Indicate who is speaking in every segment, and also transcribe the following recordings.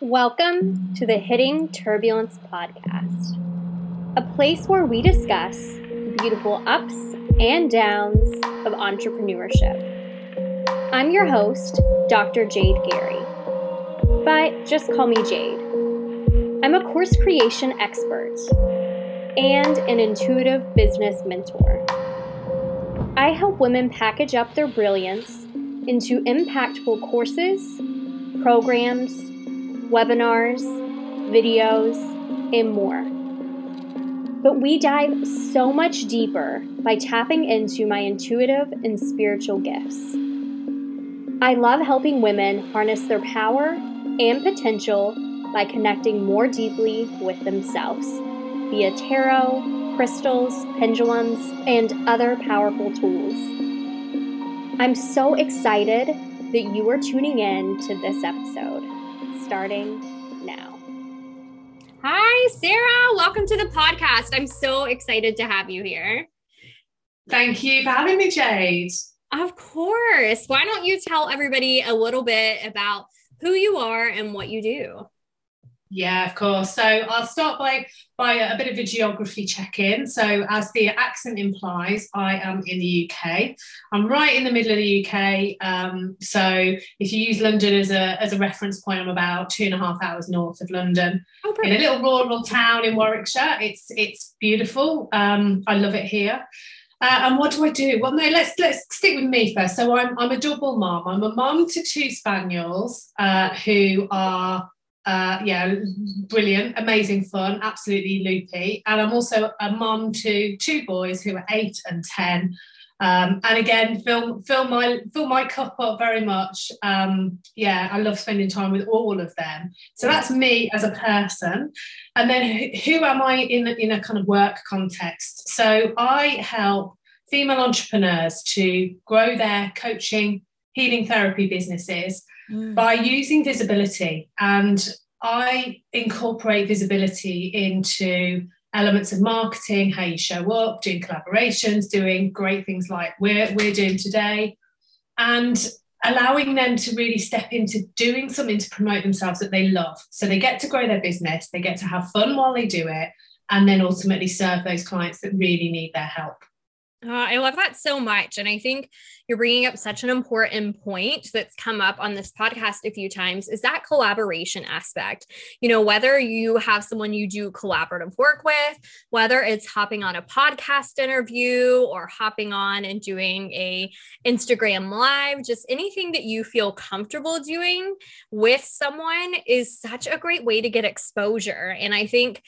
Speaker 1: Welcome to the Hitting Turbulence podcast, a place where we discuss the beautiful ups and downs of entrepreneurship. I'm your host, Dr. Jade Gary, but just call me Jade. I'm a course creation expert and an intuitive business mentor. I help women package up their brilliance into impactful courses, programs, webinars, videos, and more. But we dive so much deeper by tapping into my intuitive and spiritual gifts. I love helping women harness their power and potential by connecting more deeply with themselves via tarot, crystals, pendulums, and other powerful tools. I'm so excited that you are tuning in to this episode, starting now. Hi, Sara. Welcome to the podcast. I'm so excited to have you here.
Speaker 2: Thank you for having me, Jade.
Speaker 1: Of course. Why don't you tell everybody a little bit about who you are and what you do?
Speaker 2: Yeah, of course. So I'll start by by a bit of a geography check-in. So as the accent implies, I am in the UK. I'm right in the middle of the UK. Um, so if you use London as a as a reference point, I'm about two and a half hours north of London, oh, in a little rural town in Warwickshire. It's it's beautiful. Um, I love it here. Uh, and what do I do? Well, no, let's let's stick with me first. So I'm I'm a double mom. I'm a mom to two spaniels uh, who are uh, yeah, brilliant, amazing fun, absolutely loopy. And I'm also a mum to two boys who are eight and ten. Um, and again, fill fill my fill my cup up very much. Um, yeah, I love spending time with all of them. So that's me as a person. And then who, who am I in in a kind of work context? So I help female entrepreneurs to grow their coaching, healing therapy businesses mm. by using visibility. And I incorporate visibility into elements of marketing, how you show up, doing collaborations, doing great things like we're, we're doing today, and allowing them to really step into doing something to promote themselves that they love. So they get to grow their business, they get to have fun while they do it, and then ultimately serve those clients that really need their help.
Speaker 1: Uh, I love that so much. And I think you're bringing up such an important point that's come up on this podcast a few times is that collaboration aspect. You know, whether you have someone you do collaborative work with, whether it's hopping on a podcast interview or hopping on and doing a Instagram live, just anything that you feel comfortable doing with someone is such a great way to get exposure. And I think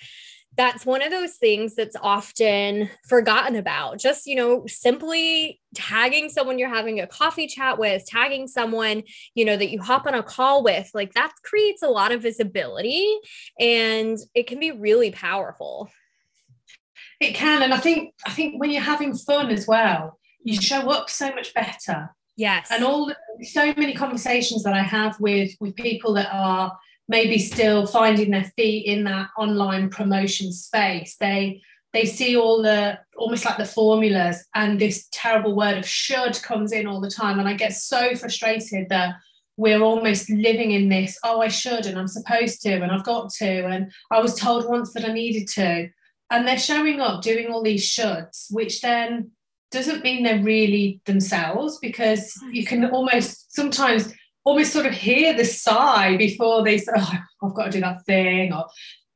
Speaker 1: that's one of those things that's often forgotten about. Just, you know, simply tagging someone you're having a coffee chat with, tagging someone, you know, that you hop on a call with, like that creates a lot of visibility and it can be really powerful.
Speaker 2: It can. And I think, I think when you're having fun as well, you show up so much better.
Speaker 1: Yes.
Speaker 2: And all so many conversations that I have with with people that are maybe still finding their feet in that online promotion space. They they see all the almost like the formulas and this terrible word of should comes in all the time. And i get so frustrated that we're almost living in this oh i should and i'm supposed to and i've got to and i was told once that i needed to. And they're showing up doing all these shoulds which then doesn't mean they're really themselves because you can almost sometimes almost sort of hear the sigh before they say, oh, I've got to do that thing. Or,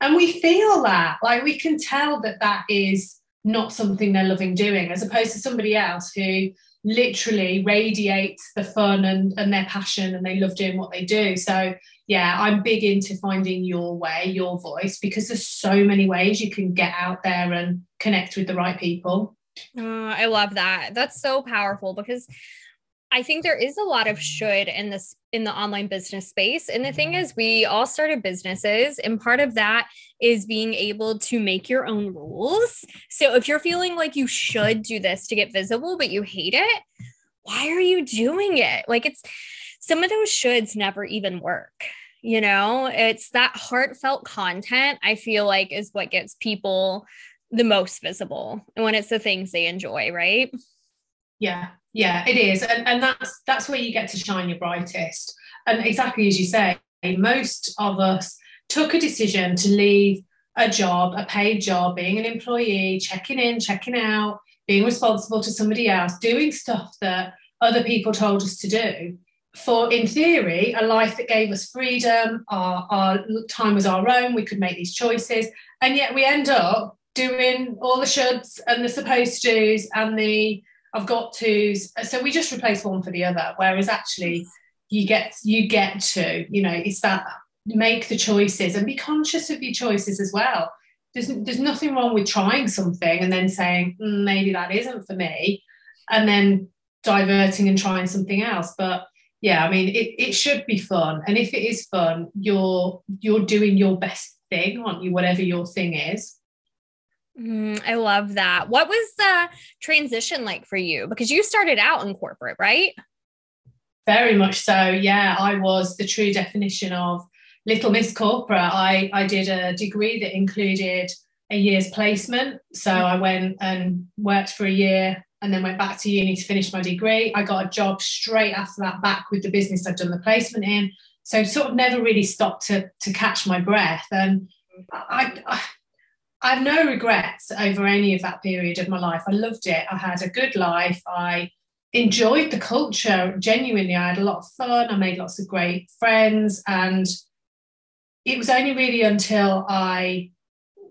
Speaker 2: and we feel that, like we can tell that that is not something they're loving doing, as opposed to somebody else who literally radiates the fun and, and their passion and they love doing what they do. So, yeah, I'm big into finding your way, your voice, because there's so many ways you can get out there and connect with the right people.
Speaker 1: Oh, I love that. That's so powerful because I think there is a lot of should in this in the online business space. And the thing mm-hmm. is, we all started businesses, and part of that is being able to make your own rules. So if you're feeling like you should do this to get visible, but you hate it, why are you doing it? Like it's some of those shoulds never even work. You know, it's that heartfelt content, I feel like, is what gets people the most visible. And when it's the things they enjoy, right?
Speaker 2: Yeah, yeah, it is, and and that's that's where you get to shine your brightest. And exactly as you say, most of us took a decision to leave a job, a paid job, being an employee, checking in, checking out, being responsible to somebody else, doing stuff that other people told us to do for, in theory, a life that gave us freedom, our, our time was our own, we could make these choices. And yet we end up doing all the shoulds and the supposed to's and the I've got to's. So we just replace one for the other. Whereas actually you get you get to, you know, it's that make the choices and be conscious of your choices as well. There's, there's nothing wrong with trying something and then saying, mm, maybe that isn't for me, and then diverting and trying something else. But yeah, I mean, it, it should be fun. And if it is fun, you're you're doing your best thing, aren't you? Whatever your thing is.
Speaker 1: Mm, I love that. What was the transition like for you? Because you started out in corporate, right?
Speaker 2: Very much so. Yeah, I was the true definition of Little Miss Corporate. I, I did a degree that included a year's placement. So mm-hmm. I went and worked for a year and then went back to uni to finish my degree. I got a job straight after that back with the business I'd done the placement in. So sort of never really stopped to, to catch my breath. And I, I I have no regrets over any of that period of my life. I loved it. I had a good life. I enjoyed the culture genuinely. I had a lot of fun. I made lots of great friends. And it was only really until I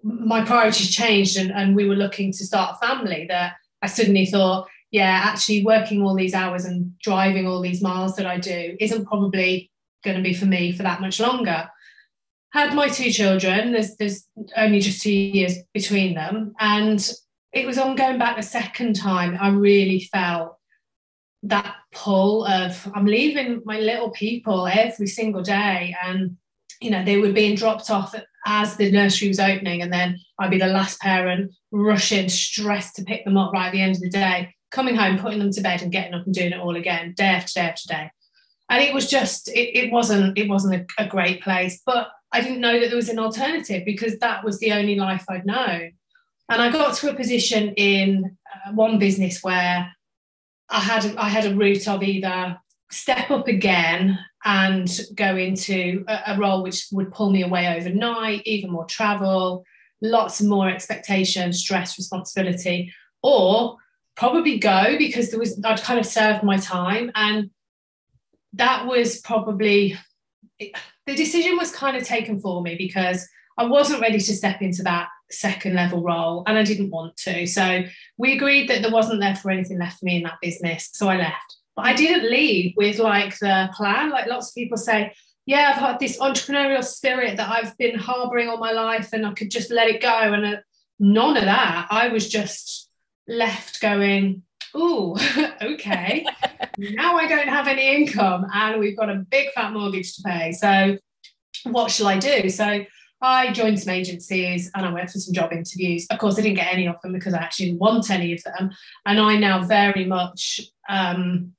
Speaker 2: my priorities changed and, and we were looking to start a family that I suddenly thought, yeah, actually working all these hours and driving all these miles that I do isn't probably going to be for me for that much longer. Had my two children, there's, there's only just two years between them. And it was on going back the second time, I really felt that pull of I'm leaving my little people every single day. And you know, they were being dropped off as the nursery was opening, and then I'd be the last parent rushing, stressed to pick them up right at the end of the day, coming home, putting them to bed, and getting up and doing it all again, day after day after day. And it was just, it, it wasn't, it wasn't a, a great place. But I didn't know that there was an alternative because that was the only life I'd known. And I got to a position in uh, one business where I had I had a route of either step up again and go into a, a, role which would pull me away overnight, even more travel, lots more expectation, stress, responsibility, or probably go because there was I'd kind of served my time. And that was probably the decision was kind of taken for me because I wasn't ready to step into that second level role and I didn't want to. So we agreed that there wasn't there for anything left for me in that business. So I left. But I didn't leave with like the plan. Like lots of people say, yeah, I've had this entrepreneurial spirit that I've been harboring all my life and I could just let it go. And uh, none of that. I was just left going, oh, okay. now I don't have any income and we've got a big fat mortgage to pay. So what shall I do? So I joined some agencies and I went for some job interviews. Of course, I didn't get any of them because I actually didn't want any of them. And I now very much um,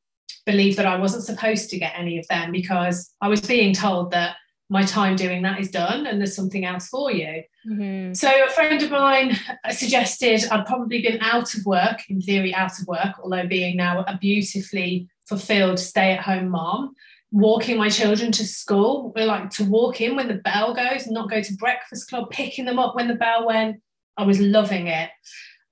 Speaker 2: believe that I wasn't supposed to get any of them because I was being told that my time doing that is done and there's something else for you. Mm-hmm. So a friend of mine suggested I'd probably been out of work, in theory, out of work, although being now a beautifully fulfilled stay at home mom walking my children to school. We like to walk in when the bell goes, and not go to breakfast club, picking them up when the bell went. I was loving it.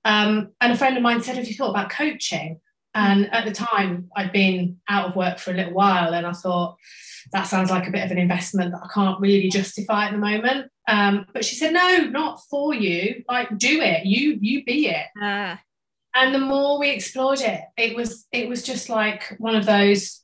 Speaker 2: Um, and a friend of mine said, Have you thought about coaching? And at the time, I'd been out of work for a little while, and I thought, that sounds like a bit of an investment that I can't really justify at the moment. Um, but she said, no, not for you. Like, do it. You you be it. Ah. And the more we explored it, it was it was just like one of those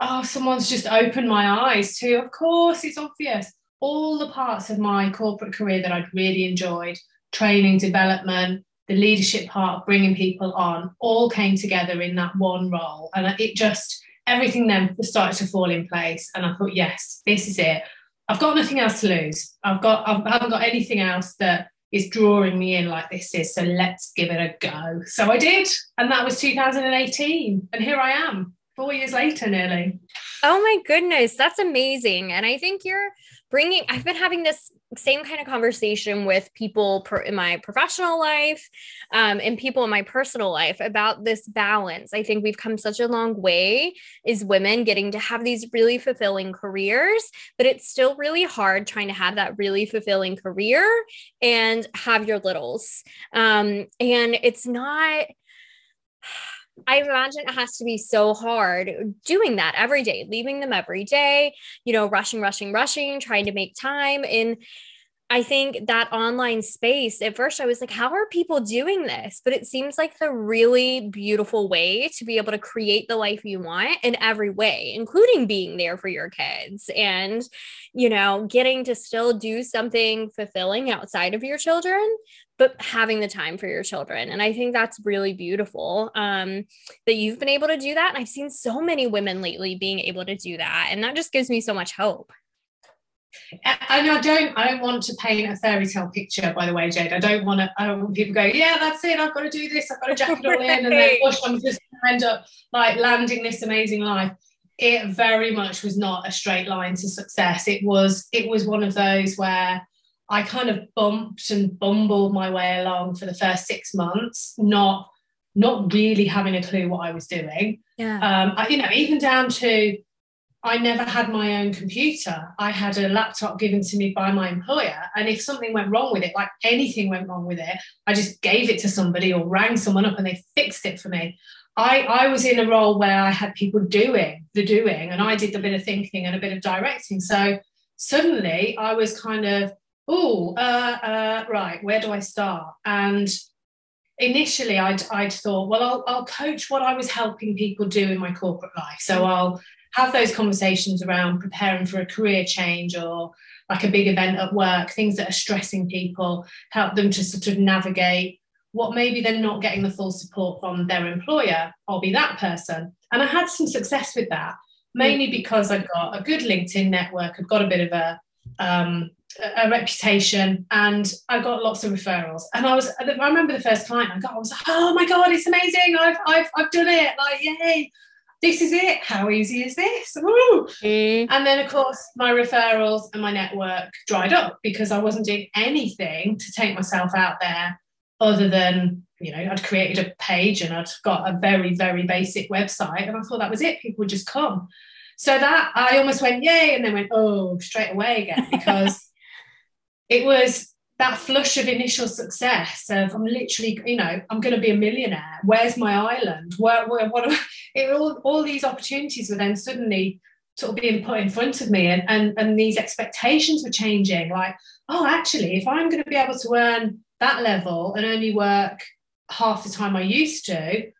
Speaker 2: oh, someone's just opened my eyes to, of course, it's obvious. All the parts of my corporate career that I'd really enjoyed training, development, the leadership part, of bringing people on, all came together in that one role. And it just, everything then started to fall in place. And I thought, yes, this is it. I've got nothing else to lose. I've got, I haven't got anything else that is drawing me in like this is. So let's give it a go. So I did. And that was 2018. And here I am four years later nearly.
Speaker 1: Oh my goodness, that's amazing. And I think you're bringing, I've been having this same kind of conversation with people in my professional life um, and people in my personal life about this balance. I think we've come such a long way as women getting to have these really fulfilling careers, but it's still really hard trying to have that really fulfilling career and have your littles. Um, and it's not I imagine it has to be so hard doing that every day, leaving them every day, you know, rushing, rushing, rushing, trying to make time. And I think that online space, at first I was like, how are people doing this? But it seems like the really beautiful way to be able to create the life you want in every way, including being there for your kids and, you know, getting to still do something fulfilling outside of your children, but having the time for your children. And I think that's really beautiful um, that you've been able to do that. And I've seen so many women lately being able to do that. And that just gives me so much hope.
Speaker 2: And I don't, I don't want to paint a fairy tale picture. By the way, Jade, I don't want to. I don't want people to go, yeah, that's it. I've got to do this. I've got to jack it all in, and then push. I'm just end up like landing this amazing life. It very much was not a straight line to success. It was, it was one of those where I kind of bumped and bumbled my way along for the first six months, not not really having a clue what I was doing.
Speaker 1: Yeah.
Speaker 2: Um, I, you know, even down to I never had my own computer. I had a laptop given to me by my employer. And if something went wrong with it, like anything went wrong with it, I just gave it to somebody or rang someone up and they fixed it for me. I, I was in a role where I had people doing the doing and I did a bit of thinking and a bit of directing. So suddenly I was kind of, oh, uh, uh, right, where do I start? And initially I'd, I'd thought, well, I'll, I'll coach what I was helping people do in my corporate life. So I'll have those conversations around preparing for a career change or like a big event at work, things that are stressing people, help them to sort of navigate what maybe they're not getting the full support from their employer. I'll be that person. And I had some success with that, mainly because I've got a good LinkedIn network, I've got a bit of a um, a reputation and I got lots of referrals. And I was, I remember the first client I got, I was like, oh my God, it's amazing. I've, I've, I've done it. Like, yay this is it. How easy is this? Mm. And then, of course, my referrals and my network dried up because I wasn't doing anything to take myself out there other than, you know, I'd created a page and I'd got a very, very basic website. And I thought that was it. People would just come. So that I almost went, yay. And then went, oh, straight away again because it was that flush of initial success of I'm literally, you know, I'm going to be a millionaire. Where's my island? Where, where what? It, all, all these opportunities were then suddenly sort of being put in front of me, and and and these expectations were changing. Like, oh, actually, if I'm going to be able to earn that level and only work half the time I used to,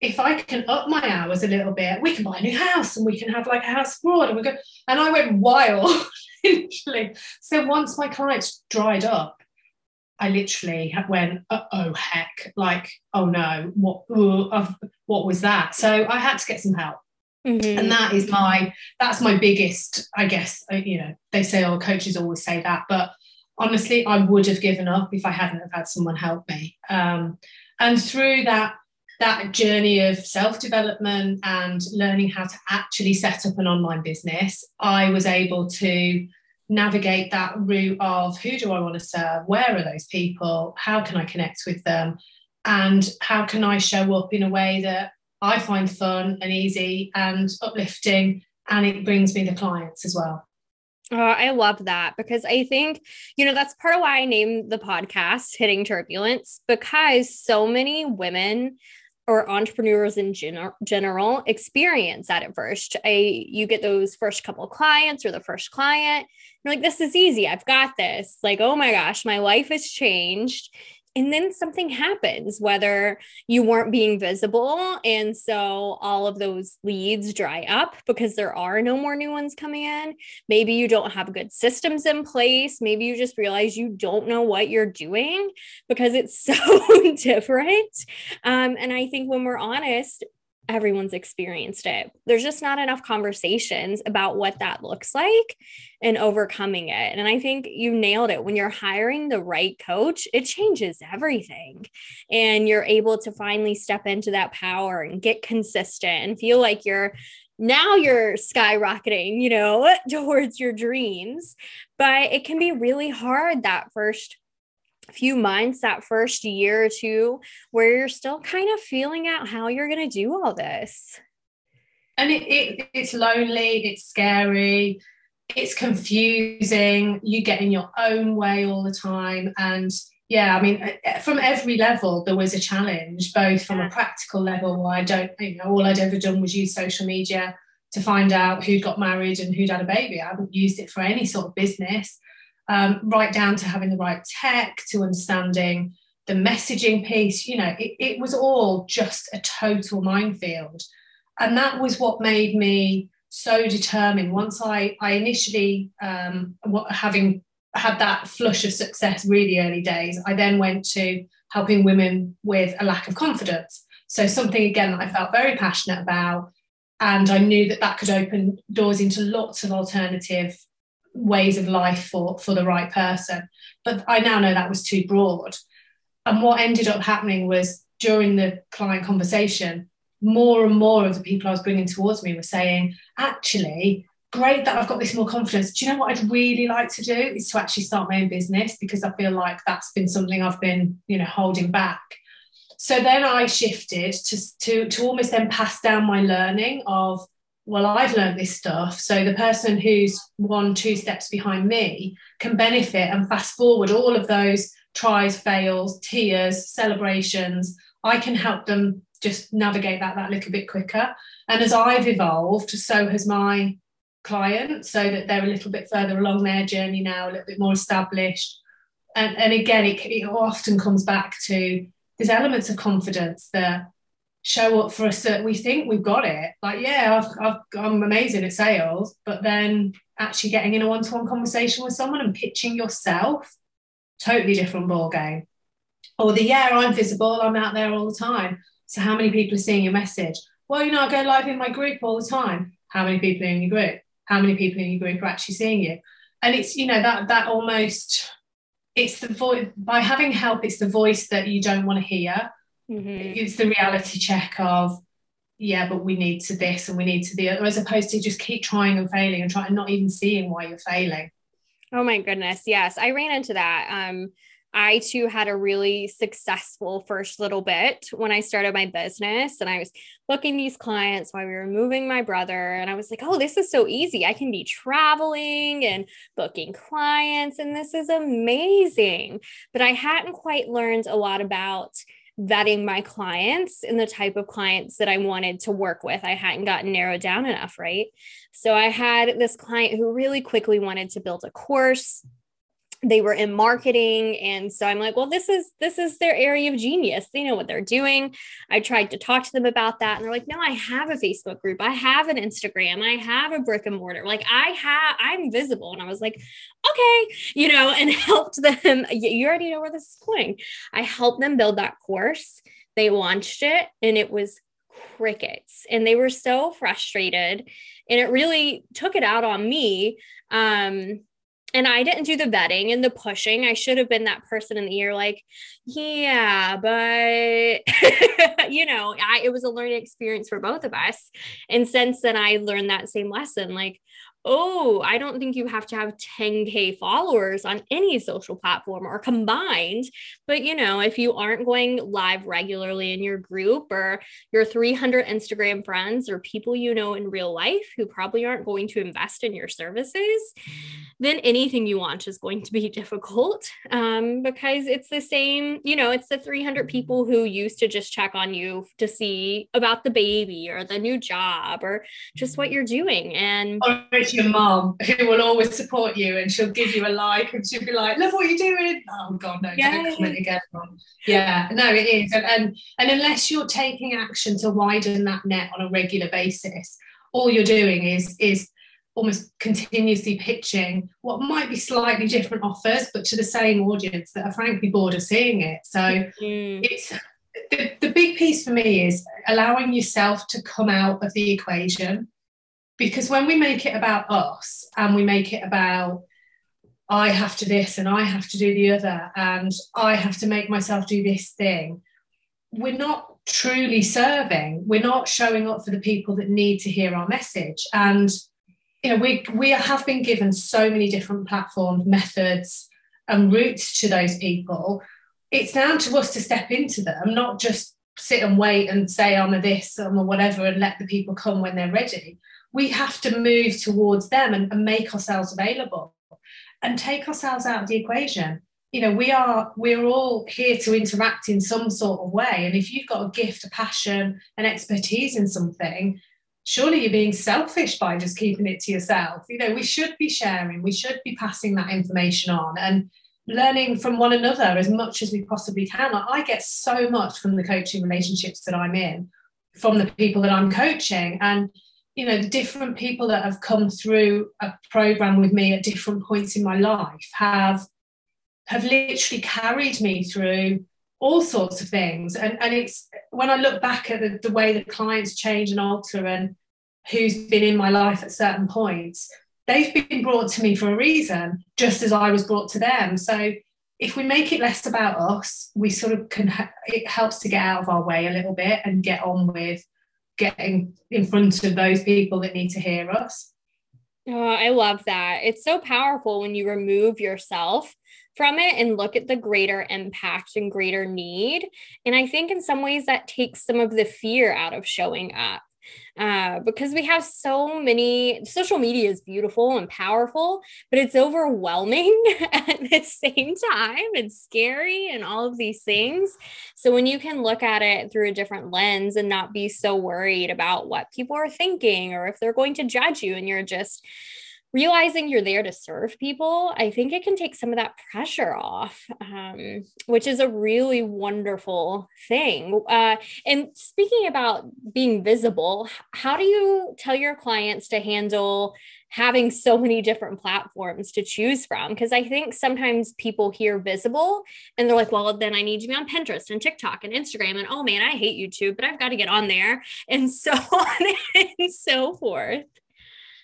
Speaker 2: if I can up my hours a little bit, we can buy a new house and we can have like a house abroad, and we go. And I went wild. So once my clients dried up, I literally went, oh heck, like, oh no, what, uh, what was that? So I had to get some help. Mm-hmm. And that is my, that's my biggest, I guess, uh, you know, they say, oh, coaches always say that, but honestly, I would have given up if I hadn't have had someone help me. Um, and through that, that journey of self-development and learning how to actually set up an online business, I was able to navigate that route of who do I want to serve? Where are those people? How can I connect with them? And how can I show up in a way that I find fun and easy and uplifting and it brings me the clients as well?
Speaker 1: Oh, I love that because I think, you know, that's part of why I named the podcast Hitting Turbulence because so many women or entrepreneurs in gen- general experience that at first. I you get those first couple clients or the first client, you're like, this is easy. I've got this. Like, oh my gosh, my life has changed and then something happens whether you weren't being visible and so all of those leads dry up because there are no more new ones coming in. Maybe you don't have good systems in place. Maybe you just realize you don't know what you're doing because it's so different. Um, and i think when we're honest everyone's experienced it. There's just not enough conversations about what that looks like and overcoming it. And I think you nailed it. When you're hiring the right coach, it changes everything. And you're able to finally step into that power and get consistent and feel like you're now you're skyrocketing, you know, towards your dreams. But it can be really hard that first few months, that first year or two, where you're still kind of feeling out how you're going to do all this.
Speaker 2: And it, it, it's lonely, it's scary, it's confusing. You get in your own way all the time. And yeah, I mean, uh, uh, from every level, there was a challenge, both from a practical level, where I don't, you know, all I'd ever done was use social media to find out who'd got married and who'd had a baby. I haven't used it for any sort of business, um, right down to having the right tech, to understanding the messaging piece. You know, it, it was all just a total minefield. And that was what made me so determined. Once I, I initially, um, having had that flush of success really early days, I then went to helping women with a lack of confidence. So something again that I felt very passionate about, and I knew that that could open doors into lots of alternative ways of life for for the right person. But I now know that was too broad. And what ended up happening was during the client conversation, more and more of the people I was bringing towards me were saying, actually, great that I've got this more confidence. Do you know what I'd really like to do is to actually start my own business because I feel like that's been something I've been, you know, holding back. So then I shifted to, to, to almost then pass down my learning of, well, I've learned this stuff. So the person who's one, two steps behind me can benefit and fast forward all of those tries, fails, tears, celebrations. I can help them just navigate that that little bit quicker. And as I've evolved, so has my client, so that they're a little bit further along their journey now, a little bit more established. And, and again, it, it often comes back to there's elements of confidence that show up for a certain we think we've got it. Like yeah I've, I've, i'm amazing at sales but then actually getting in a one-to-one conversation with someone and pitching yourself totally different ball game or the yeah i'm visible i'm out there all the time. So how many people are seeing your message? Well you know i go live in my group all the time. How many people are in your group? How many people in your group are actually seeing you? And it's you know that that almost it's the voice by having help it's the voice that you don't want to hear mm-hmm. it's the reality check of yeah but we need to this and we need to the other as opposed to just keep trying and failing and trying not even seeing why you're failing
Speaker 1: oh my goodness yes i ran into that um I too had a really successful first little bit when I started my business and I was booking these clients while we were moving my brother. And I was like, oh, this is so easy. I can be traveling and booking clients, and this is amazing. But I hadn't quite learned a lot about vetting my clients and the type of clients that I wanted to work with. I hadn't gotten narrowed down enough, right? So I had this client who really quickly wanted to build a course they were in marketing. And so i'm like well this is this is their area of genius. They know what they're doing. I tried to talk to them about that. And they're like no i have a facebook group. I have an instagram. I have a brick and mortar. Like i have i'm visible. And i was like okay you know and helped them. You already know where this is going. I helped them build that course. They launched it and it was crickets. And they were so frustrated. And it really took it out on me. Um and I didn't do the vetting and the pushing. I should have been that person in the ear, like, yeah, but you know, I, it was a learning experience for both of us. And since then, I learned that same lesson, like, oh, I don't think you have to have 10K followers on any social platform or combined. But, you know, if you aren't going live regularly in your group or your 300 Instagram friends or people you know in real life who probably aren't going to invest in your services, then anything you want is going to be difficult um, because it's the same, you know, it's the 300 people who used to just check on you to see about the baby or the new job or just what you're doing. And
Speaker 2: it's your mom who will always support you and she'll give you a like and she'll be like, love what you're doing. Oh God, no, yeah. don't comment again. Yeah, no, it is. And, and and unless you're taking action to widen that net on a regular basis, all you're doing is is almost continuously pitching what might be slightly different offers, but to the same audience that are frankly bored of seeing it. So mm. it's the, the big piece for me is allowing yourself to come out of the equation. Because when we make it about us and we make it about I have to this and I have to do the other and I have to make myself do this thing, we're not truly serving. We're not showing up for the people that need to hear our message. And you know, we we have been given so many different platforms, methods, and routes to those people. It's down to us to step into them, not just sit and wait and say I'm a this, I'm a whatever, and let the people come when they're ready. We have to move towards them and, and make ourselves available and take ourselves out of the equation. You know we are we're all here to interact in some sort of way. And if you've got a gift a passion an expertise in something surely you're being selfish by just keeping it to yourself. You know we should be sharing. We should be passing that information on and learning from one another as much as we possibly can. I get so much from the coaching relationships that i'm in from the people that i'm coaching. And you know the different people that have come through a program with me at different points in my life have have literally carried me through all sorts of things. And, and it's when I look back at the, the way that clients change and alter and who's been in my life at certain points, they've been brought to me for a reason, just as I was brought to them. So if we make it less about us, we sort of can, it helps to get out of our way a little bit and get on with getting in front of those people that need to hear us.
Speaker 1: Oh, I love that. It's so powerful when you remove yourself from it and look at the greater impact and greater need. And I think in some ways that takes some of the fear out of showing up. Uh, because we have so many social media is beautiful and powerful but it's overwhelming at the same time. It's scary and all of these things. So when you can look at it through a different lens and not be so worried about what people are thinking or if they're going to judge you and you're just realizing you're there to serve people, I think it can take some of that pressure off, um, which is a really wonderful thing. Uh, and speaking about being visible, how do you tell your clients to handle having so many different platforms to choose from? Because I think sometimes people hear visible and they're like, well, then I need to be on Pinterest and TikTok and Instagram. And oh man, I hate YouTube, but I've got to get on there. And so on and so forth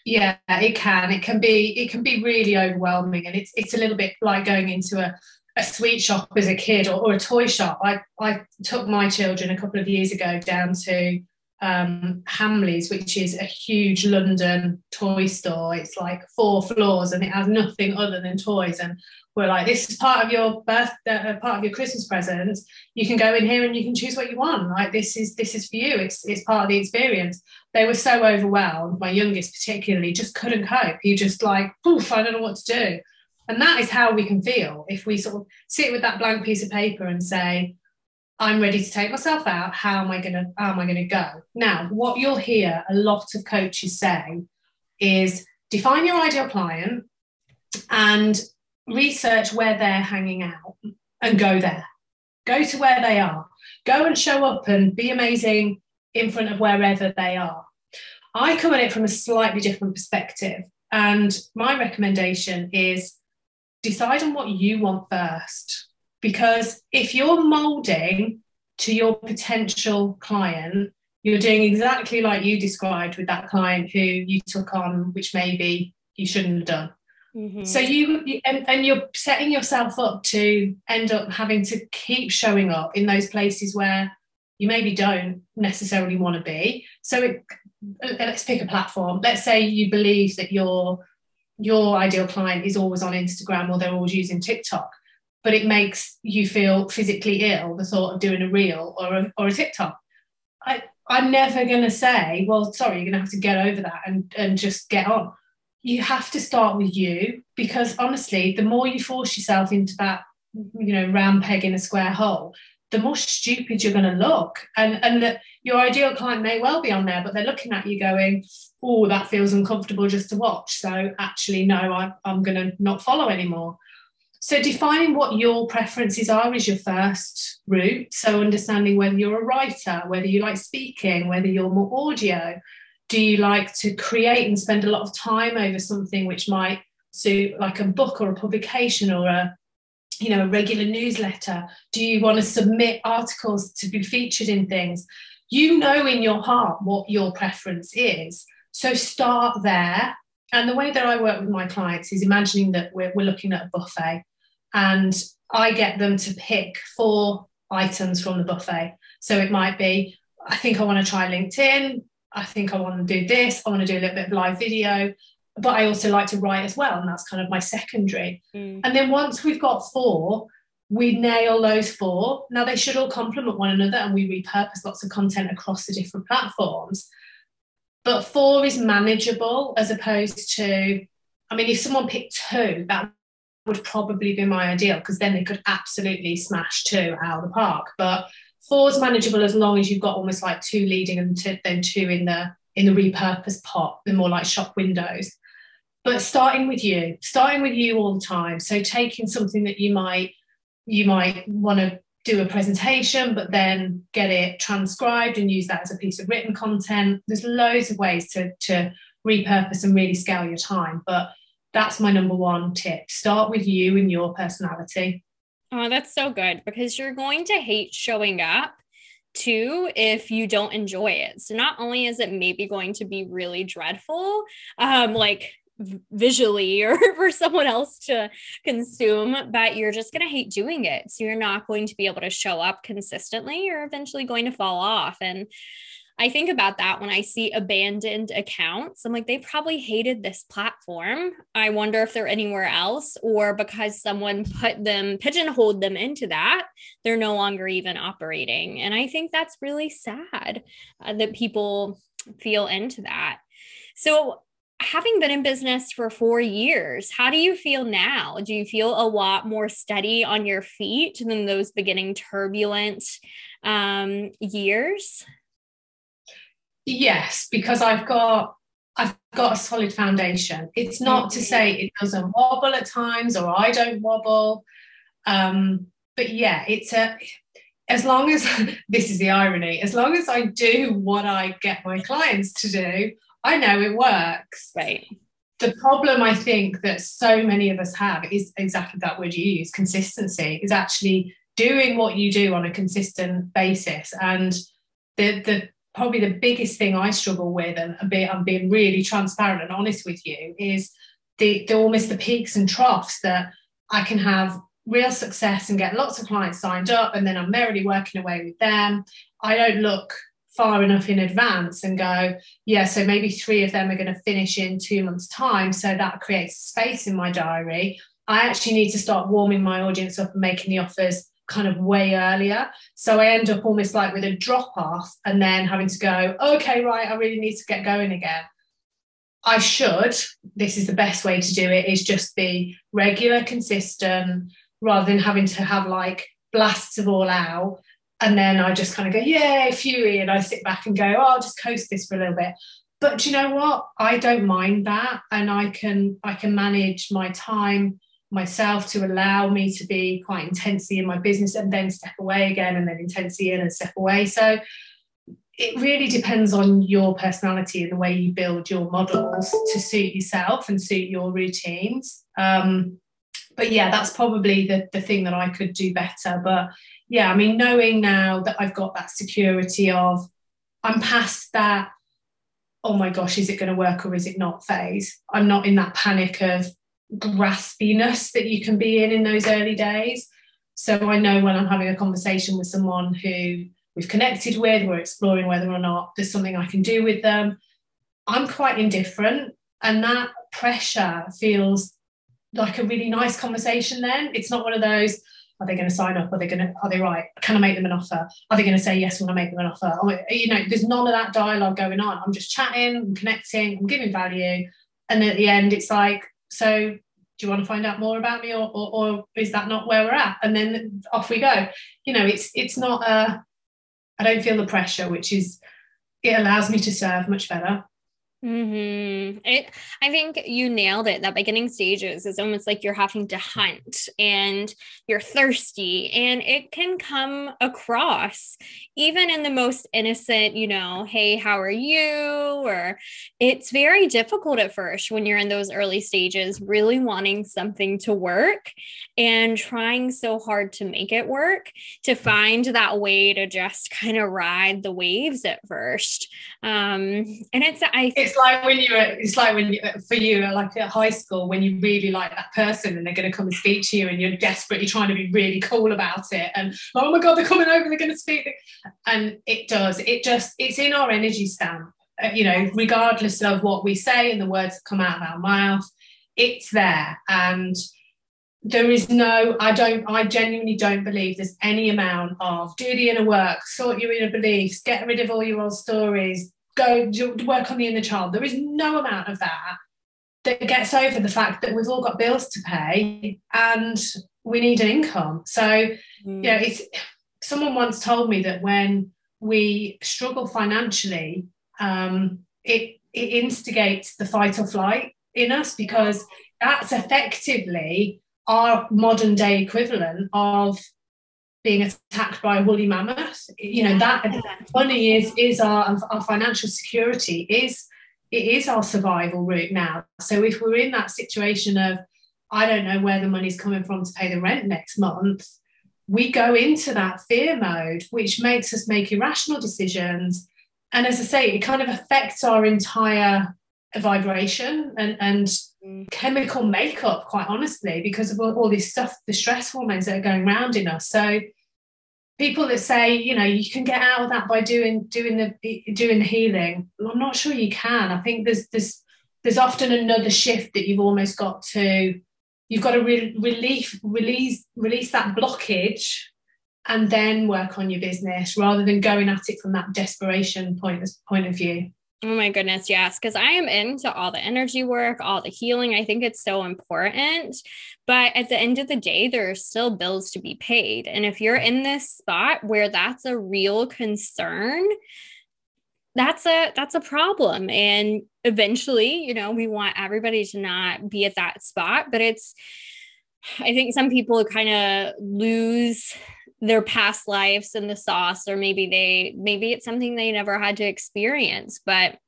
Speaker 2: yeah it can. It can be it can be really overwhelming and it's it's a little bit like going into a, a sweet shop as a kid or, or a toy shop. I, I took my children a couple of years ago down to um, Hamleys, which is a huge London toy store. It's like four floors and it has nothing other than toys. And we're like, this is part of your birth, uh, part of your Christmas present. You can go in here and you can choose what you want. Like this is this is for you. It's it's part of the experience. They were so overwhelmed. My youngest particularly just couldn't cope. He just like, poof, I don't know what to do. And that is how we can feel if we sort of sit with that blank piece of paper and say, I'm ready to take myself out. How am I gonna how am I gonna go? Now, what you'll hear a lot of coaches say is define your ideal client and research where they're hanging out and go there. Go to where they are. Go and show up and be amazing in front of wherever they are. I come at it from a slightly different perspective. And my recommendation is decide on what you want first. Because if you're molding to your potential client, you're doing exactly like you described with that client who you took on, which maybe you shouldn't have done. Mm-hmm. So you, you and, and, you're setting yourself up to end up having to keep showing up in those places where you maybe don't necessarily want to be. So it, let's pick a platform. Let's say you believe that your your ideal client is always on Instagram or they're always using TikTok but it makes you feel physically ill the thought of doing a reel or a, or a TikTok. I, I'm never going to say, well, sorry, you're going to have to get over that and, and just get on. You have to start with you because honestly, the more you force yourself into that, you know, round peg in a square hole, the more stupid you're going to look. And, and that your ideal client may well be on there, but they're looking at you going, oh, that feels uncomfortable just to watch. So actually, no, I, I'm going to not follow anymore. So defining what your preferences are is your first route. So understanding whether you're a writer, whether you like speaking, whether you're more audio. Do you like to create and spend a lot of time over something which might suit like a book or a publication or a you know a regular newsletter? Do you want to submit articles to be featured in things? You know in your heart what your preference is. So start there. And the way that I work with my clients is imagining that we're, we're looking at a buffet and I get them to pick four items from the buffet. So it might be, I think I want to try LinkedIn. I think I want to do this. I want to do a little bit of live video. But I also like to write as well. And that's kind of my secondary. Mm. And then once we've got four, we nail those four. Now they should all complement one another and we repurpose lots of content across the different platforms. But four is manageable as opposed to, I mean, if someone picked two, that would probably be my ideal because then they could absolutely smash two out of the park. But four is manageable as long as you've got almost like two leading and two, then two in the in the repurposed pot, the more like shop windows. But starting with you, starting with you all the time. So taking something that you might you might want to do a presentation, but then get it transcribed and use that as a piece of written content. There's loads of ways to, to repurpose and really scale your time. But that's my number one tip. Start with you and your personality.
Speaker 1: Oh, that's so good because you're going to hate showing up too if you don't enjoy it. So not only is it maybe going to be really dreadful, um, like visually or for someone else to consume, but you're just going to hate doing it. So you're not going to be able to show up consistently. You're eventually going to fall off. And I think about that when I see abandoned accounts. I'm like, they probably hated this platform. I wonder if they're anywhere else, or because someone put them, pigeonholed them into that, they're no longer even operating. And I think that's really sad uh, that people feel into that. So having been in business for four years, how do you feel now? Do you feel a lot more steady on your feet than those beginning turbulent um, years?
Speaker 2: Yes, because I've got I've got a solid foundation. It's not mm-hmm. to say it doesn't wobble at times or I don't wobble. Um, but yeah, it's a as long as this is the irony, as long as I do what I get my clients to do, I know it works.
Speaker 1: Right.
Speaker 2: The problem I think that so many of us have is exactly that word you use consistency, is actually doing what you do on a consistent basis. And the, the probably the biggest thing I struggle with, and I'm being really transparent and honest with you, is the, the almost the peaks and troughs that I can have real success and get lots of clients signed up, and then I'm merrily working away with them. I don't look far enough in advance and go, yeah, so maybe three of them are going to finish in two months' time. So that creates space in my diary. I actually need to start warming my audience up and making the offers kind of way earlier. So I end up almost like with a drop off and then having to go, okay, right, I really need to get going again. I should, this is the best way to do it, is just be regular, consistent, rather than having to have like blasts of all out and then I just kind of go, yay, Fury. And I sit back and go, oh, I'll just coast this for a little bit. But you know what? I don't mind that. And I can I can manage my time myself to allow me to be quite intensely in my business and then step away again and then intensely in and step away. So it really depends on your personality and the way you build your models to suit yourself and suit your routines. Um, but yeah, that's probably the, the thing that I could do better. But yeah, I mean, knowing now that I've got that security of I'm past that, oh my gosh, is it going to work or is it not phase? I'm not in that panic of graspiness that you can be in in those early days. So I know when I'm having a conversation with someone who we've connected with, we're exploring whether or not there's something I can do with them. I'm quite indifferent, and that pressure feels like a really nice conversation then. It's not one of those, are they going to sign up? Are they going to, are they right? Can I make them an offer? Are they going to say yes when I make them an offer? Or, you know, there's none of that dialogue going on. I'm just chatting, I'm connecting, I'm giving value. And at the end, it's like, so you want to find out more about me or, or, or is that not where we're at? And then off we go. You know, it's, it's not a, I don't feel the pressure, which is, it allows me to serve much better.
Speaker 1: Mm-hmm. It, I think you nailed it. That beginning stages is almost like you're having to hunt and you're thirsty, and it can come across even in the most innocent, you know, hey, how are you? Or it's very difficult at first when you're in those early stages, really wanting something to work and trying so hard to make it work to find that way to just kind of ride the waves at first. Um, and it's, I,
Speaker 2: it's it's like when you're it's like when you, for you like at high school when you really like that person and they're going to come and speak to you and you're desperately trying to be really cool about it and oh my god they're coming over they're going to speak. And it does it just it's in our energy stamp uh, you know regardless of what we say and the words that come out of our mouth it's there. And there is no i don't i genuinely don't believe there's any amount of do the inner work sort your inner beliefs get rid of all your old stories go work on the inner child there is no amount of that that gets over the fact that we've all got bills to pay and we need an income so mm. you know it's someone once told me that when we struggle financially um, it it instigates the fight or flight in us because that's effectively our modern day equivalent of being attacked by a woolly mammoth. You know that money is is our our financial security is it is our survival route now. So if we're in that situation of I don't know where the money's coming from to pay the rent next month, we go into that fear mode, which makes us make irrational decisions. And as I say, it kind of affects our entire vibration and, and mm. chemical makeup, quite honestly, because of all, all this stuff, the stress hormones that are going around in us. So people that say, you know, you can get out of that by doing doing the doing the healing. I'm not sure you can. I think there's there's there's often another shift that you've almost got to you've got to re- relief release release that blockage and then work on your business rather than going at it from that desperation point point of view.
Speaker 1: Oh my goodness, yes. Because I am into all the energy work, all the healing. I think it's so important. But at the end of the day, there are still bills to be paid. And if you're in this spot where that's a real concern, that's a that's a problem and eventually you know we want everybody to not be at that spot but it's i think some people kind of lose their past lives in the sauce or maybe they maybe it's something they never had to experience but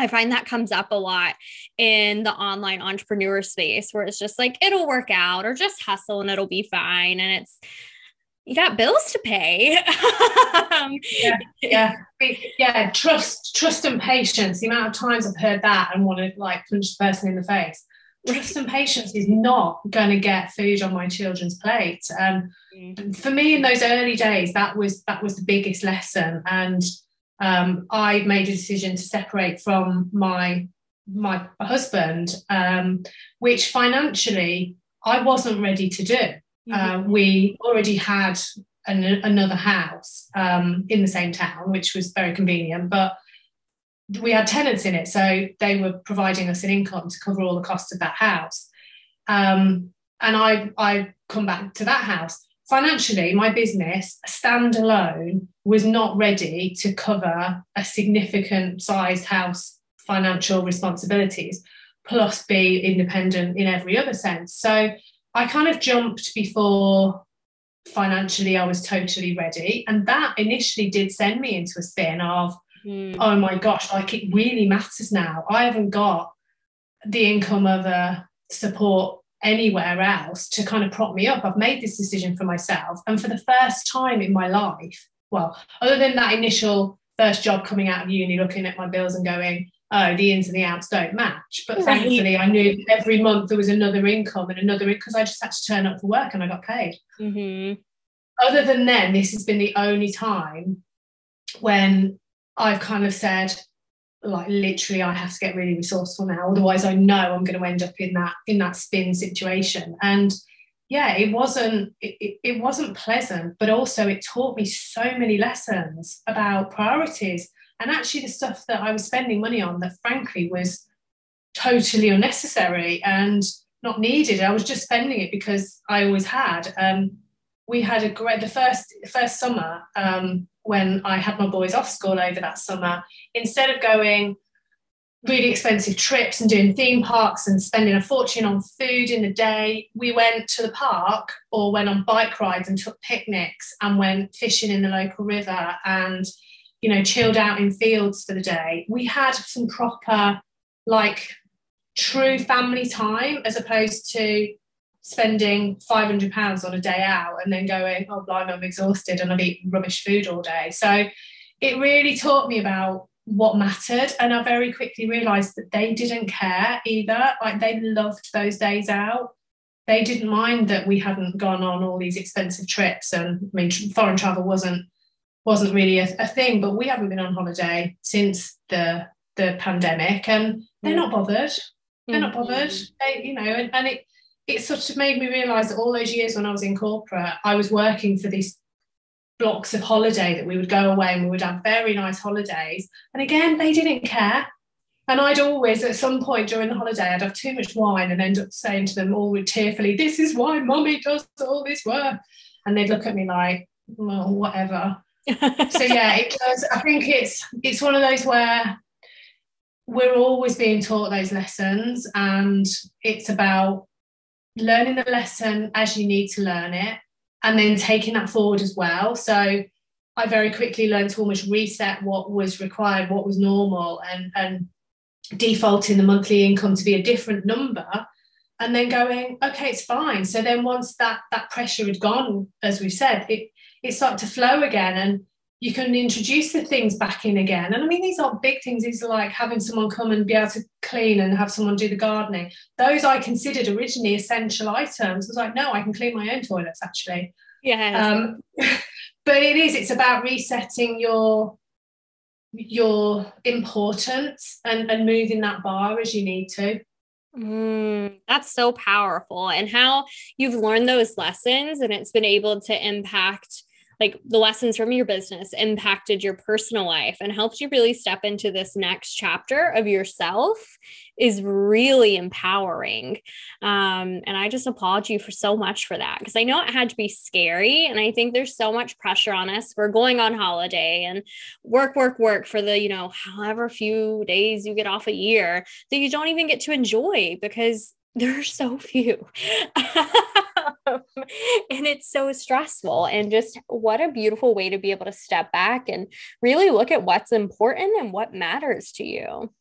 Speaker 1: I find that comes up a lot in the online entrepreneur space where it's just like it'll work out or just hustle and it'll be fine and it's you got bills to pay.
Speaker 2: um, yeah, yeah, yeah. Trust, trust, and patience. The amount of times I've heard that and want to like punch the person in the face trust and patience is not going to get food on my children's plate. Um, mm. For me, in those early days, that was that was the biggest lesson, and um, I made a decision to separate from my my husband, um, which financially I wasn't ready to do. Mm-hmm. Uh, we already had an, another house um, in the same town, which was very convenient, but we had tenants in it, so they were providing us an income to cover all the costs of that house. Um, and I I come back to that house. Financially, my business standalone was not ready to cover a significant sized house financial responsibilities, plus be independent in every other sense. So I kind of jumped before financially I was totally ready. And that initially did send me into a spin of mm. oh my gosh, like it really matters now. I haven't got the income of a support anywhere else to kind of prop me up. I've made this decision for myself. And for the first time in my life, well, other than that initial first job coming out of uni, looking at my bills and going, oh, the ins and the outs don't match. But right. thankfully, I knew every month there was another income and another because I just had to turn up for work and I got paid. Mm-hmm. Other than then, this has been the only time when I've kind of said, like literally, I have to get really resourceful now. Otherwise, I know I'm going to end up in that in that spin situation. And yeah, it wasn't it, it wasn't pleasant, but also it taught me so many lessons about priorities and actually the stuff that I was spending money on that frankly was totally unnecessary and not needed. I was just spending it because I always had. Um, we had a great the first first summer um, when I had my boys off school over that summer, instead of going really expensive trips and doing theme parks and spending a fortune on food in the day, we went to the park or went on bike rides and took picnics and went fishing in the local river and you know chilled out in fields for the day. We had some proper like true family time as opposed to spending £500 on a day out and then going, oh, blimey, I'm exhausted and I've eaten rubbish food all day. So it really taught me about what mattered. And I very quickly realized that they didn't care either. Like they loved those days out. They didn't mind that we hadn't gone on all these expensive trips. And I mean, foreign travel wasn't wasn't really a, a thing, but we haven't been on holiday since the the pandemic and they're mm. not bothered. They're not mm. bothered. They, you know, and, and it it sort of made me realize that all those years when I was in corporate, I was working for these blocks of holiday that we would go away and we would have very nice holidays. And again, they didn't care. And I'd always, at some point during the holiday, I'd have too much wine and end up saying to them all tearfully, This is why mommy does all this work. And they'd look at me like, Well, whatever. so yeah, it does. I think it's it's one of those where we're always being taught those lessons and it's about learning the lesson as you need to learn it and then taking that forward as well. So I very quickly learned to almost reset what was required, what was normal, and, and defaulting the monthly income to be a different number and then going okay it's fine so then once that that pressure had gone as we said it it started to flow again and you can introduce the things back in again. And I mean, these aren't big things. These are like having someone come and be able to clean and have someone do the gardening. Those I considered originally essential items. I was like, no, I can clean my own toilets actually.
Speaker 1: Yeah.
Speaker 2: Um, but it is, it's about resetting your your importance and, and moving that bar as you need to.
Speaker 1: Mm, that's so powerful. And how you've learned those lessons and it's been able to impact like the lessons from your business impacted your personal life and helped you really step into this next chapter of yourself is really empowering. Um, and I just applaud you for so much for that because I know it had to be scary. And I think there's so much pressure on us. We're going on holiday and work, work, work for the, you know, however few days you get off a year that you don't even get to enjoy because there are so few. Um, and it's so stressful. And just what a beautiful way to be able to step back and really look at what's important and what matters to you.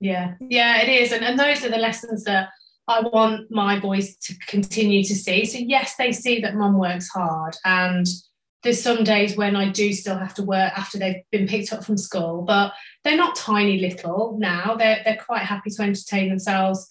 Speaker 2: Yeah, yeah, it is. And, and those are the lessons that I want my boys to continue to see. So, yes, they see that mum works hard. And there's some days when I do still have to work after they've been picked up from school, but they're not tiny little now. They're, they're quite happy to entertain themselves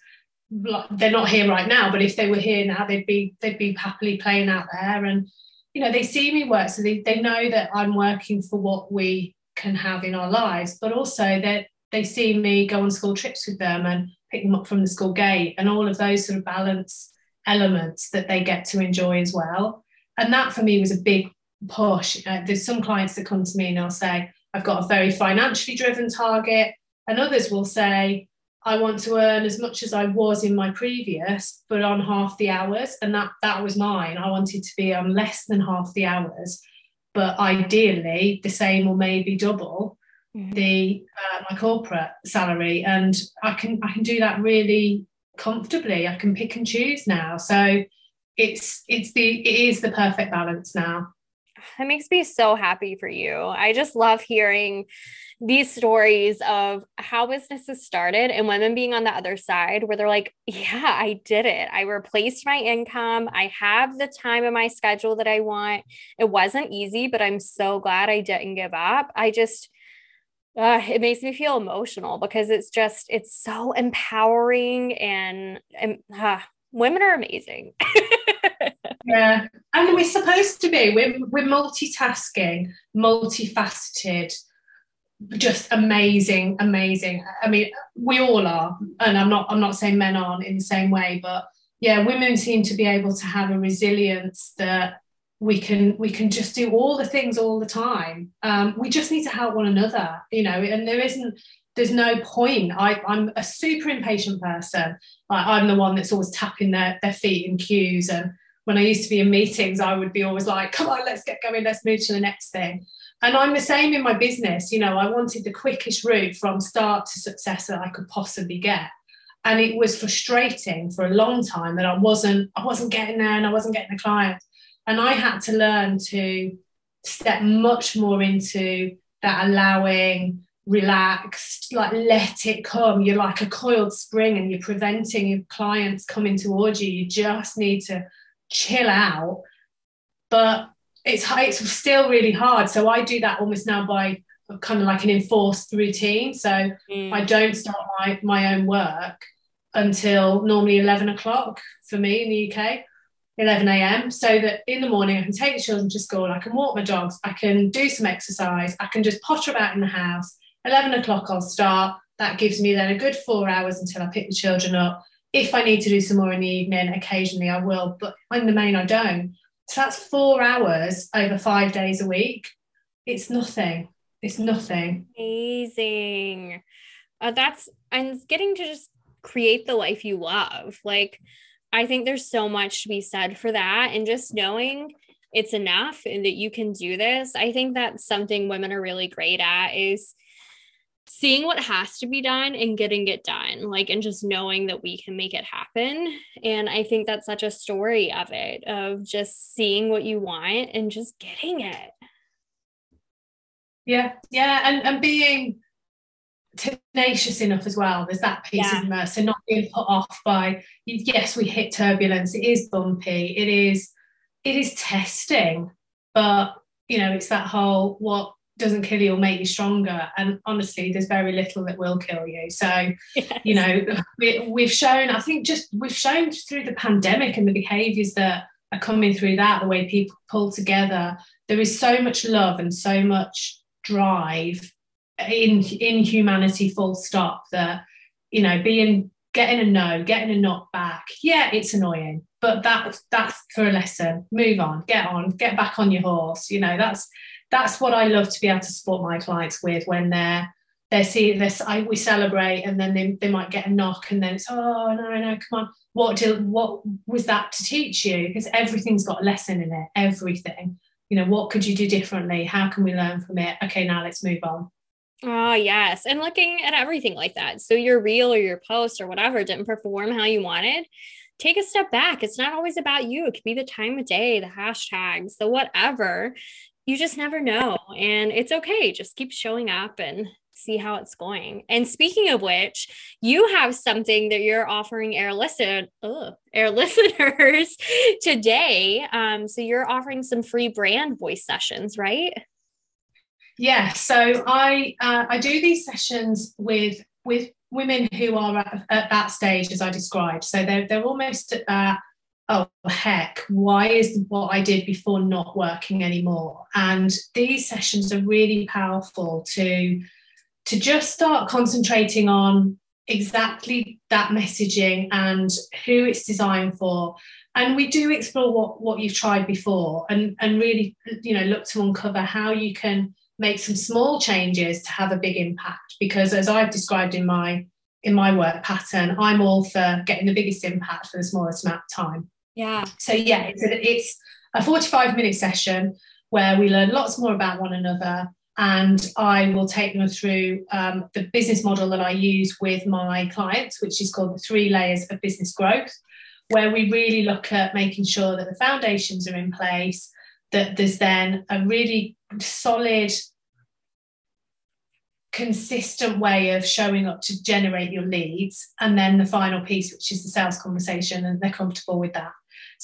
Speaker 2: they're not here right now, but if they were here now, they'd be they'd be happily playing out there. And you know, they see me work, so they, they know that I'm working for what we can have in our lives, but also that they see me go on school trips with them and pick them up from the school gate and all of those sort of balance elements that they get to enjoy as well. And that for me was a big push. Uh, there's some clients that come to me and they'll say, I've got a very financially driven target. And others will say, I want to earn as much as I was in my previous, but on half the hours. And that that was mine. I wanted to be on less than half the hours, but ideally the same or maybe double mm-hmm. the uh, my corporate salary. And I can I can do that really comfortably. I can pick and choose now. So it's it's the it is the perfect balance now.
Speaker 1: It makes me so happy for you. I just love hearing these stories of how businesses started and women being on the other side where they're like, yeah, I did it. I replaced my income. I have the time in my schedule that I want. It wasn't easy, but I'm so glad I didn't give up. I just, uh, it makes me feel emotional because it's just, it's so empowering and, and uh, women are amazing.
Speaker 2: yeah. And we're supposed to be, we're, we're multitasking, multifaceted just amazing amazing. I mean we all are and i'm not i'm not saying men aren't in the same way but yeah women seem to be able to have a resilience that we can we can just do all the things all the time. Um, we just need to help one another you know and there isn't there's no point. I, i'm a super impatient person. I, i'm the one that's always tapping their, their feet in queues and when i used to be in meetings i would be always like come on let's get going let's move to the next thing and I'm the same in my business. You know, I wanted the quickest route from start to success that I could possibly get. And it was frustrating for a long time that I wasn't, I wasn't getting there and I wasn't getting the clients. And I had to learn to step much more into that allowing, relaxed, like let it come. You're like a coiled spring and you're preventing your clients coming towards you. You just need to chill out. But it's it's still really hard. So I do that almost now by kind of like an enforced routine. So
Speaker 1: Mm.
Speaker 2: I don't start my, my own work until normally 11 o'clock for me in the UK, 11 a.m. So that in the morning I can take the children to school, I can walk my dogs, I can do some exercise, I can just potter about in the house. 11 o'clock I'll start. That gives me then a good four hours until I pick the children up. If I need to do some more in the evening, occasionally I will, but in the main I don't. So that's four hours over five days a week. It's nothing. It's nothing.
Speaker 1: Amazing. Uh, that's and getting to just create the life you love. Like, I think there's so much to be said for that. And just knowing it's enough and that you can do this, I think that's something women are really great at is seeing what has to be done and getting it done like and just knowing that we can make it happen and i think that's such a story of it of just seeing what you want and just getting it
Speaker 2: Yeah, yeah, and and being tenacious enough as well. There's that piece,
Speaker 1: Yeah.
Speaker 2: isn't there? So not being put off by yes, we hit turbulence. It is bumpy. It is it is testing, but you know, it's that whole what doesn't kill you will make you stronger. And honestly, there's very little that will kill you. So you know we, we've shown i think just we've shown through the pandemic and the behaviors that are coming through that the way people pull together there is so much love and so much drive in in humanity full stop that you know being getting a no getting a knock back yeah it's annoying but that that's for a lesson move on get on get back on your horse you know that's that's what i love to be able to support my clients with when they're they see this I, we celebrate and then they, they might get a knock and then it's oh no no come on what do what was that to teach you because everything's got a lesson in it everything you know what could you do differently how can we learn from it okay now let's move on
Speaker 1: Oh, yes. And looking at everything like that. So your reel or your post or whatever didn't perform how you wanted. Take a step back. It's not always about you. It could be the time of day, the hashtags, the whatever. You just never know. And it's okay. Just keep showing up and see how it's going. And speaking of which, you have something that you're offering air listen, ugh, air listeners today. Um, so you're offering some free brand voice sessions, right?
Speaker 2: yeah so i uh, i do these sessions with with women who are at, at that stage as i described so they're, they're almost oh heck why is what i did before not working anymore? And these sessions are really powerful to to just start concentrating on exactly that messaging and who it's designed for. And we do explore what what you've tried before and and really you know look to uncover how you can make some small changes to have a big impact. Because as i've described in my in my work pattern i'm all for getting the biggest impact for the smallest amount of time
Speaker 1: Yeah.
Speaker 2: so yeah it's a, it's a 45 minute session where we learn lots more about one another and i will take them through um, the business model that i use with my clients which is called the three layers of business growth where we really look at making sure that the foundations are in place that there's then a really solid consistent way of showing up to generate your leads and then the final piece which is the sales conversation and they're comfortable with that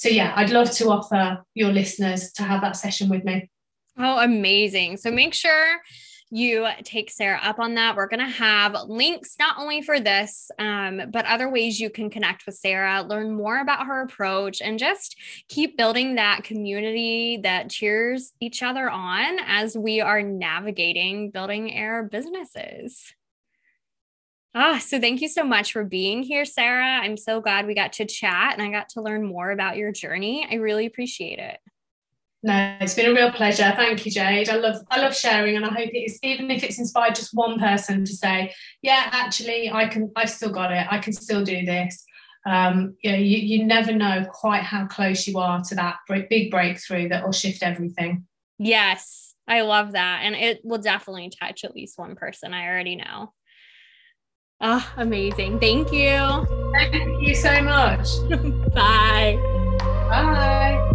Speaker 2: so yeah i'd love to offer your listeners to have that session with me
Speaker 1: Oh, amazing. So make sure you take Sara up on that. We're going to have links not only for this, um, but other ways you can connect with Sara, learn more about her approach, and just keep building that community that cheers each other on as we are navigating building our businesses. Ah, so thank you so much for being here, Sara. I'm so glad we got to chat and I got to learn more about your journey. I really appreciate it.
Speaker 2: no it's been a real pleasure thank you jade i love i love sharing and i hope it's even if it's inspired just one person to say yeah actually i can i've still got it i can still do this um, you, know, you, you never know quite how close you are to that break, big breakthrough that will shift everything
Speaker 1: Yes, I love that. And it will definitely touch at least one person. I already know. Ah, oh, amazing. Thank you.
Speaker 2: Thank you so much. Bye.
Speaker 1: Bye.